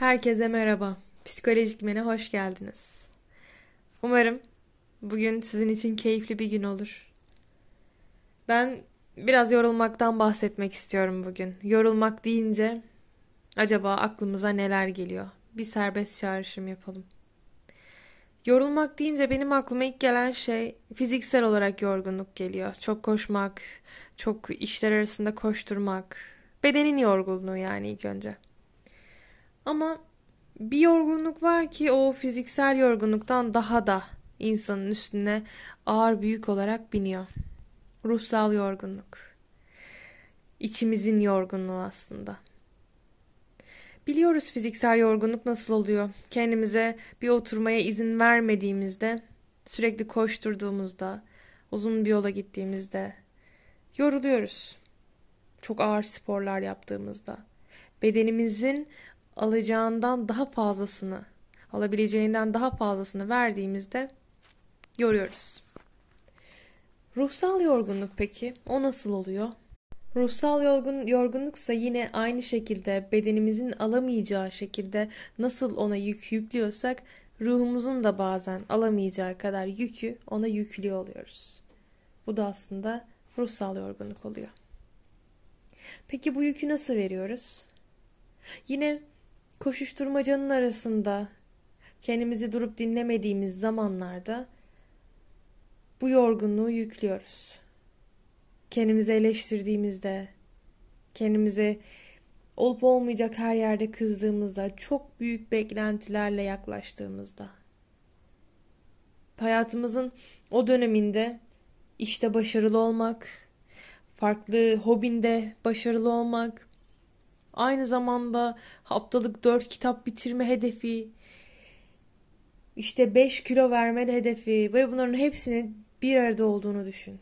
Herkese merhaba. Psikolojik Men'e hoş geldiniz. Umarım bugün sizin için keyifli bir gün olur. Ben biraz yorulmaktan bahsetmek istiyorum bugün. Yorulmak deyince acaba aklımıza neler geliyor? Bir serbest çağrışım yapalım. Yorulmak deyince benim aklıma ilk gelen şey fiziksel olarak yorgunluk geliyor. Çok koşmak, çok işler arasında koşturmak. Bedenin yorgunluğu yani ilk önce. Ama bir yorgunluk var ki o fiziksel yorgunluktan daha da insanın üstüne ağır büyük olarak biniyor. Ruhsal yorgunluk. İçimizin yorgunluğu aslında. Biliyoruz fiziksel yorgunluk nasıl oluyor. Kendimize bir oturmaya izin vermediğimizde, sürekli koşturduğumuzda, uzun bir yola gittiğimizde yoruluyoruz. Çok ağır sporlar yaptığımızda. Bedenimizin alacağından daha fazlasını, alabileceğinden daha fazlasını verdiğimizde yoruyoruz. Ruhsal yorgunluk peki o nasıl oluyor? Ruhsal yorgun, yorgunluksa yine aynı şekilde bedenimizin alamayacağı şekilde nasıl ona yük yüklüyorsak ruhumuzun da bazen alamayacağı kadar yükü ona yüklüyor oluyoruz. Bu da aslında ruhsal yorgunluk oluyor. Peki bu yükü nasıl veriyoruz? Yine koşuşturmacanın arasında kendimizi durup dinlemediğimiz zamanlarda bu yorgunluğu yüklüyoruz. Kendimizi eleştirdiğimizde, kendimize olup olmayacak her yerde kızdığımızda, çok büyük beklentilerle yaklaştığımızda. Hayatımızın o döneminde işte başarılı olmak, farklı hobinde başarılı olmak, Aynı zamanda haftalık 4 kitap bitirme hedefi, işte 5 kilo verme hedefi ve bunların hepsinin bir arada olduğunu düşün.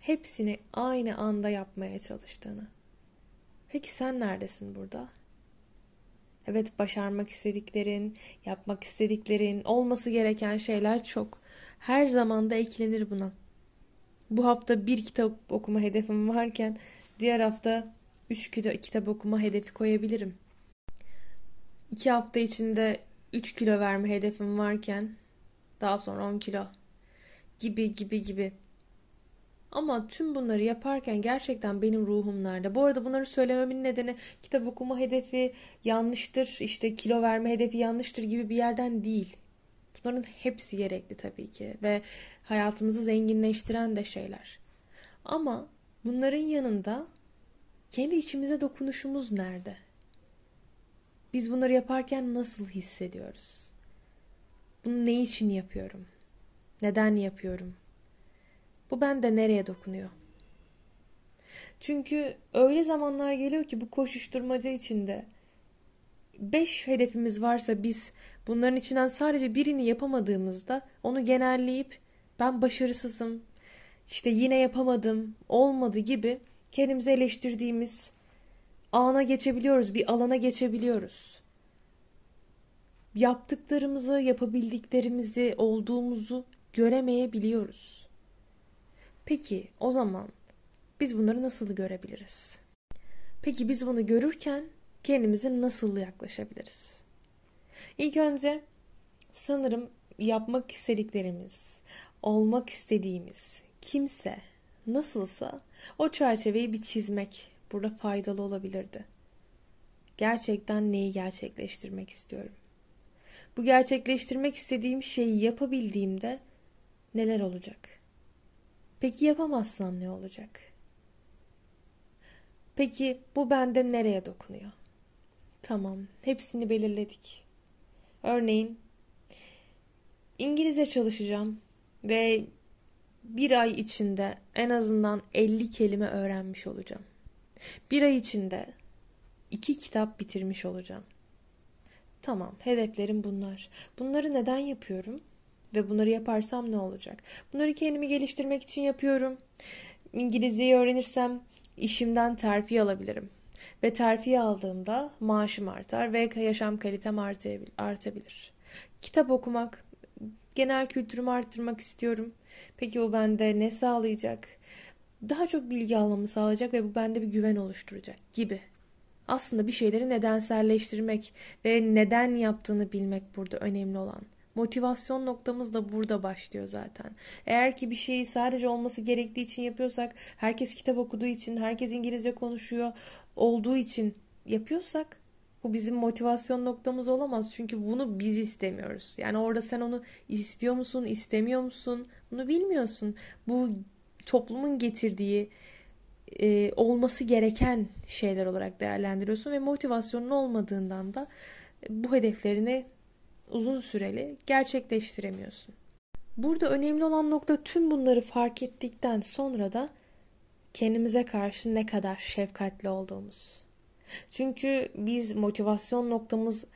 Hepsini aynı anda yapmaya çalıştığını. Peki sen neredesin burada? Evet başarmak istediklerin, yapmak istediklerin, olması gereken şeyler çok. Her zaman da eklenir buna. Bu hafta bir kitap okuma hedefim varken diğer hafta 3 kilo kitap okuma hedefi koyabilirim. 2 hafta içinde 3 kilo verme hedefim varken daha sonra 10 kilo gibi gibi gibi. Ama tüm bunları yaparken gerçekten benim ruhum nerede? Bu arada bunları söylememin nedeni kitap okuma hedefi yanlıştır, işte kilo verme hedefi yanlıştır gibi bir yerden değil. Bunların hepsi gerekli tabii ki ve hayatımızı zenginleştiren de şeyler. Ama bunların yanında kendi içimize dokunuşumuz nerede? Biz bunları yaparken nasıl hissediyoruz? Bunu ne için yapıyorum? Neden yapıyorum? Bu bende nereye dokunuyor? Çünkü öyle zamanlar geliyor ki bu koşuşturmaca içinde beş hedefimiz varsa biz bunların içinden sadece birini yapamadığımızda onu genelleyip ben başarısızım, işte yine yapamadım, olmadı gibi kendimizi eleştirdiğimiz ana geçebiliyoruz, bir alana geçebiliyoruz. Yaptıklarımızı, yapabildiklerimizi, olduğumuzu göremeyebiliyoruz. Peki o zaman biz bunları nasıl görebiliriz? Peki biz bunu görürken kendimize nasıl yaklaşabiliriz? İlk önce sanırım yapmak istediklerimiz, olmak istediğimiz kimse nasılsa o çerçeveyi bir çizmek burada faydalı olabilirdi. Gerçekten neyi gerçekleştirmek istiyorum? Bu gerçekleştirmek istediğim şeyi yapabildiğimde neler olacak? Peki yapamazsam ne olacak? Peki bu bende nereye dokunuyor? Tamam, hepsini belirledik. Örneğin İngilizce çalışacağım ve bir ay içinde en azından 50 kelime öğrenmiş olacağım. Bir ay içinde iki kitap bitirmiş olacağım. Tamam, hedeflerim bunlar. Bunları neden yapıyorum? Ve bunları yaparsam ne olacak? Bunları kendimi geliştirmek için yapıyorum. İngilizceyi öğrenirsem işimden terfi alabilirim. Ve terfi aldığımda maaşım artar ve yaşam kalitem artabilir. Kitap okumak, genel kültürümü arttırmak istiyorum. Peki bu bende ne sağlayacak? Daha çok bilgi almamı sağlayacak ve bu bende bir güven oluşturacak gibi. Aslında bir şeyleri nedenselleştirmek ve neden yaptığını bilmek burada önemli olan. Motivasyon noktamız da burada başlıyor zaten. Eğer ki bir şeyi sadece olması gerektiği için yapıyorsak, herkes kitap okuduğu için, herkes İngilizce konuşuyor olduğu için yapıyorsak bu bizim motivasyon noktamız olamaz. Çünkü bunu biz istemiyoruz. Yani orada sen onu istiyor musun, istemiyor musun? Bunu bilmiyorsun. Bu toplumun getirdiği e, olması gereken şeyler olarak değerlendiriyorsun ve motivasyonun olmadığından da bu hedeflerini uzun süreli gerçekleştiremiyorsun. Burada önemli olan nokta tüm bunları fark ettikten sonra da kendimize karşı ne kadar şefkatli olduğumuz. Çünkü biz motivasyon noktamızı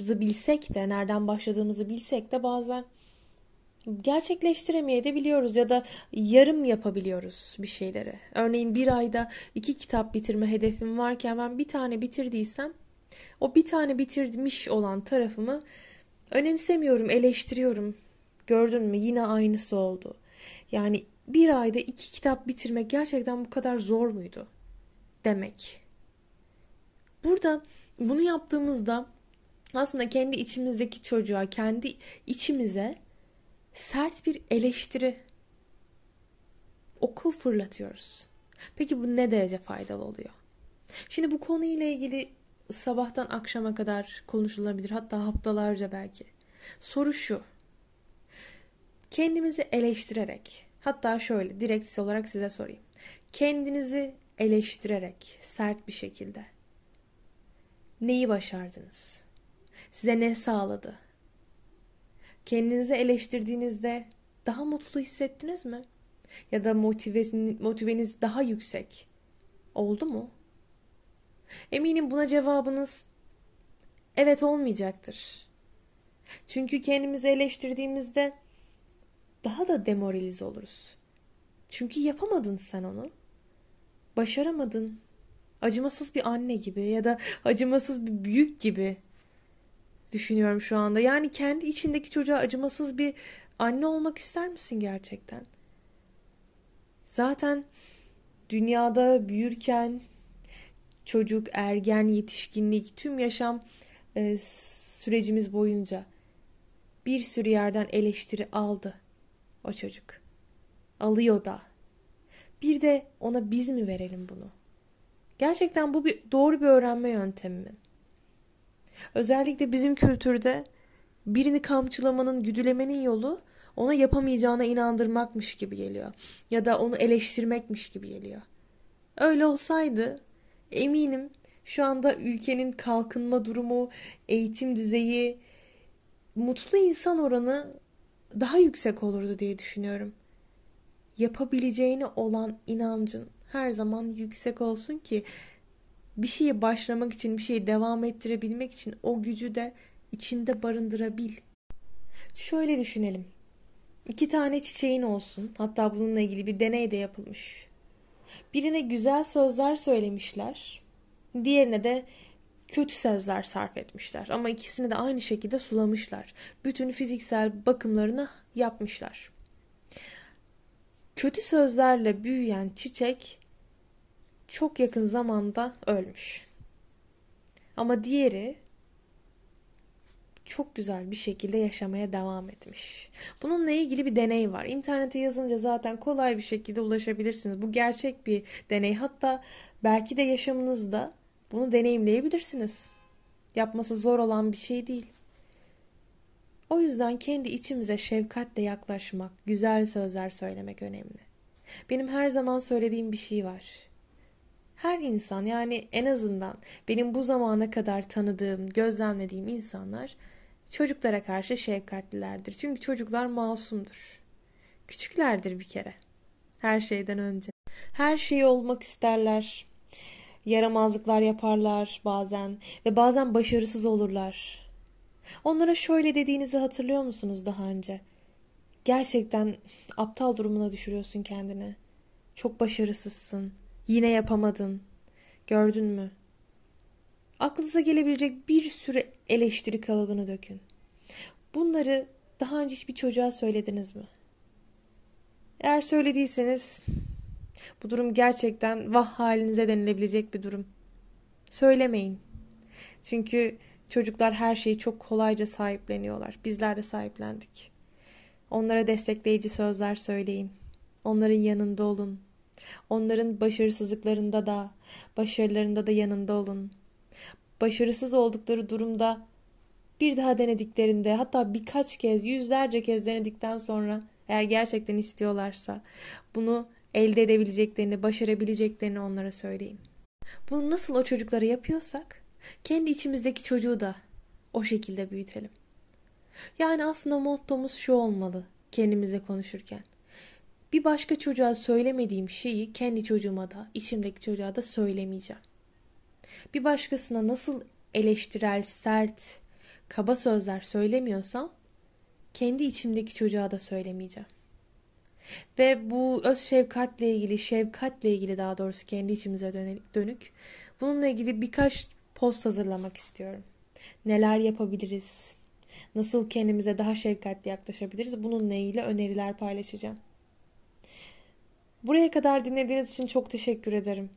bilsek de, nereden başladığımızı bilsek de bazen gerçekleştiremeyebiliyoruz ya da yarım yapabiliyoruz bir şeyleri. Örneğin bir ayda iki kitap bitirme hedefim varken ben bir tane bitirdiysem o bir tane bitirmiş olan tarafımı önemsemiyorum, eleştiriyorum. Gördün mü yine aynısı oldu. Yani bir ayda iki kitap bitirmek gerçekten bu kadar zor muydu? Demek. Burada bunu yaptığımızda aslında kendi içimizdeki çocuğa, kendi içimize sert bir eleştiri oku fırlatıyoruz. Peki bu ne derece faydalı oluyor? Şimdi bu konuyla ilgili sabahtan akşama kadar konuşulabilir. Hatta haftalarca belki. Soru şu. Kendimizi eleştirerek, hatta şöyle direkt olarak size sorayım. Kendinizi eleştirerek sert bir şekilde neyi başardınız? Size ne sağladı? Kendinizi eleştirdiğinizde daha mutlu hissettiniz mi? Ya da motiveniz, daha yüksek oldu mu? Eminim buna cevabınız evet olmayacaktır. Çünkü kendimizi eleştirdiğimizde daha da demoralize oluruz. Çünkü yapamadın sen onu. Başaramadın. Acımasız bir anne gibi ya da acımasız bir büyük gibi düşünüyorum şu anda. Yani kendi içindeki çocuğa acımasız bir anne olmak ister misin gerçekten? Zaten dünyada büyürken çocuk, ergen, yetişkinlik, tüm yaşam e, sürecimiz boyunca bir sürü yerden eleştiri aldı o çocuk. Alıyor da. Bir de ona biz mi verelim bunu? Gerçekten bu bir doğru bir öğrenme yöntemi mi? Özellikle bizim kültürde birini kamçılamanın, güdülemenin yolu ona yapamayacağına inandırmakmış gibi geliyor. Ya da onu eleştirmekmiş gibi geliyor. Öyle olsaydı eminim şu anda ülkenin kalkınma durumu, eğitim düzeyi, mutlu insan oranı daha yüksek olurdu diye düşünüyorum. Yapabileceğine olan inancın her zaman yüksek olsun ki bir şeyi başlamak için, bir şeyi devam ettirebilmek için o gücü de içinde barındırabil. Şöyle düşünelim. İki tane çiçeğin olsun. Hatta bununla ilgili bir deney de yapılmış. Birine güzel sözler söylemişler. Diğerine de kötü sözler sarf etmişler. Ama ikisini de aynı şekilde sulamışlar. Bütün fiziksel bakımlarını yapmışlar. Kötü sözlerle büyüyen çiçek çok yakın zamanda ölmüş. Ama diğeri çok güzel bir şekilde yaşamaya devam etmiş. Bununla ilgili bir deney var. İnternete yazınca zaten kolay bir şekilde ulaşabilirsiniz. Bu gerçek bir deney. Hatta belki de yaşamınızda bunu deneyimleyebilirsiniz. Yapması zor olan bir şey değil. O yüzden kendi içimize şefkatle yaklaşmak, güzel sözler söylemek önemli. Benim her zaman söylediğim bir şey var her insan yani en azından benim bu zamana kadar tanıdığım, gözlemlediğim insanlar çocuklara karşı şefkatlilerdir. Çünkü çocuklar masumdur. Küçüklerdir bir kere. Her şeyden önce. Her şeyi olmak isterler. Yaramazlıklar yaparlar bazen ve bazen başarısız olurlar. Onlara şöyle dediğinizi hatırlıyor musunuz daha önce? Gerçekten aptal durumuna düşürüyorsun kendini. Çok başarısızsın Yine yapamadın. Gördün mü? Aklınıza gelebilecek bir sürü eleştiri kalıbını dökün. Bunları daha önce hiçbir çocuğa söylediniz mi? Eğer söylediyseniz bu durum gerçekten vah halinize denilebilecek bir durum. Söylemeyin. Çünkü çocuklar her şeyi çok kolayca sahipleniyorlar. Bizler de sahiplendik. Onlara destekleyici sözler söyleyin. Onların yanında olun. Onların başarısızlıklarında da, başarılarında da yanında olun. Başarısız oldukları durumda bir daha denediklerinde hatta birkaç kez, yüzlerce kez denedikten sonra eğer gerçekten istiyorlarsa bunu elde edebileceklerini, başarabileceklerini onlara söyleyin. Bunu nasıl o çocuklara yapıyorsak kendi içimizdeki çocuğu da o şekilde büyütelim. Yani aslında mottomuz şu olmalı kendimize konuşurken. Bir başka çocuğa söylemediğim şeyi kendi çocuğuma da, içimdeki çocuğa da söylemeyeceğim. Bir başkasına nasıl eleştirel, sert, kaba sözler söylemiyorsam kendi içimdeki çocuğa da söylemeyeceğim. Ve bu öz şefkatle ilgili, şefkatle ilgili daha doğrusu kendi içimize dönük. Bununla ilgili birkaç post hazırlamak istiyorum. Neler yapabiliriz? Nasıl kendimize daha şefkatli yaklaşabiliriz? Bununla ilgili öneriler paylaşacağım. Buraya kadar dinlediğiniz için çok teşekkür ederim.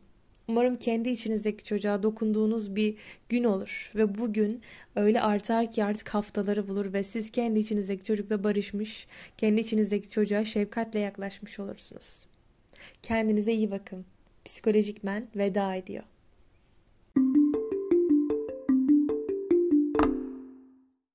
Umarım kendi içinizdeki çocuğa dokunduğunuz bir gün olur ve bugün öyle artar ki artık haftaları bulur ve siz kendi içinizdeki çocukla barışmış, kendi içinizdeki çocuğa şefkatle yaklaşmış olursunuz. Kendinize iyi bakın. Psikolojik men veda ediyor.